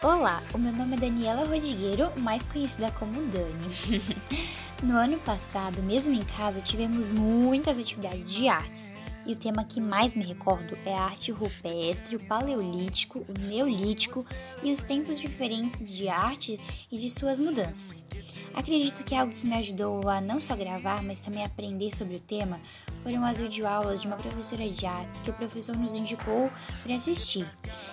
Olá, o meu nome é Daniela Rodrigueiro, mais conhecida como Dani. no ano passado, mesmo em casa, tivemos muitas atividades de artes. E o tema que mais me recordo é a arte rupestre, o paleolítico, o neolítico e os tempos diferentes de arte e de suas mudanças. Acredito que algo que me ajudou a não só gravar, mas também aprender sobre o tema foram as videoaulas de uma professora de artes que o professor nos indicou para assistir.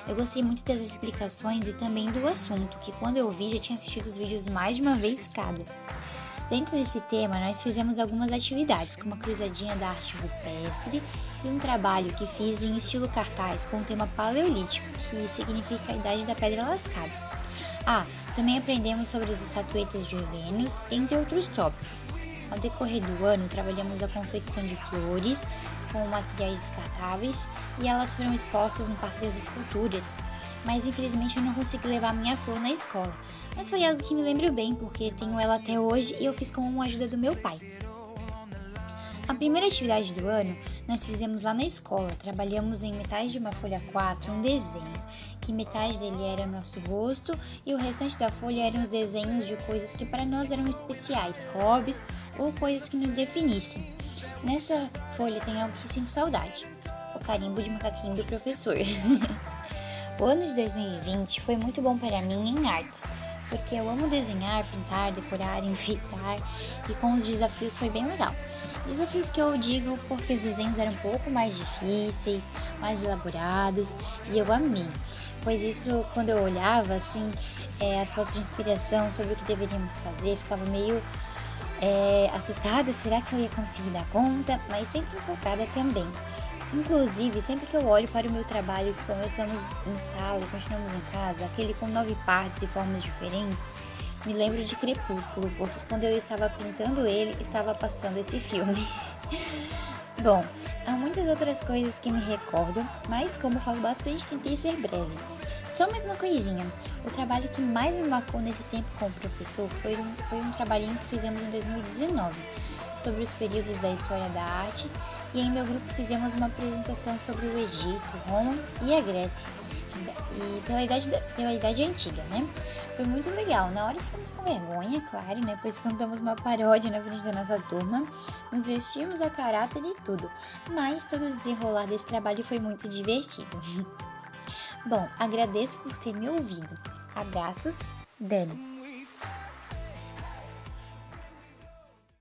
Eu gostei muito das explicações e também do assunto, que quando eu vi já tinha assistido os vídeos mais de uma vez cada. Dentro desse tema, nós fizemos algumas atividades, como a cruzadinha da arte rupestre e um trabalho que fiz em estilo cartaz com o tema paleolítico, que significa a idade da pedra lascada. Ah, também aprendemos sobre as estatuetas de Vênus, entre outros tópicos. Ao decorrer do ano, trabalhamos a confecção de flores com materiais descartáveis e elas foram expostas no Parque das Esculturas. Mas infelizmente eu não consegui levar minha flor na escola. Mas foi algo que me lembro bem, porque tenho ela até hoje e eu fiz com a ajuda do meu pai. A primeira atividade do ano nós fizemos lá na escola. Trabalhamos em metade de uma folha 4 um desenho, que metade dele era o nosso rosto e o restante da folha eram os desenhos de coisas que para nós eram especiais, hobbies ou coisas que nos definissem. Nessa folha tem algo que sinto saudade: o carimbo de macaquinho do professor. o ano de 2020 foi muito bom para mim em artes porque eu amo desenhar, pintar, decorar, enfeitar e com os desafios foi bem legal. Desafios que eu digo porque os desenhos eram um pouco mais difíceis, mais elaborados e eu amei, pois isso quando eu olhava assim é, as fotos de inspiração sobre o que deveríamos fazer, ficava meio é, assustada, será que eu ia conseguir dar conta? Mas sempre empolgada também. Inclusive, sempre que eu olho para o meu trabalho que começamos em sala e continuamos em casa, aquele com nove partes e formas diferentes, me lembro de Crepúsculo, porque quando eu estava pintando ele, estava passando esse filme. Bom, há muitas outras coisas que me recordo, mas como falo bastante, tentei ser breve. Só mais uma coisinha. O trabalho que mais me marcou nesse tempo com o professor foi um, foi um trabalhinho que fizemos em 2019 sobre os períodos da história da arte e em meu grupo fizemos uma apresentação sobre o Egito, Roma e a Grécia, e pela idade, pela idade antiga, né? Foi muito legal. Na hora ficamos com vergonha, claro, né? Pois cantamos uma paródia na frente da nossa turma, nos vestimos a caráter e tudo. Mas todo o desenrolar desse trabalho foi muito divertido. Bom, agradeço por ter me ouvido. Abraços, Dani.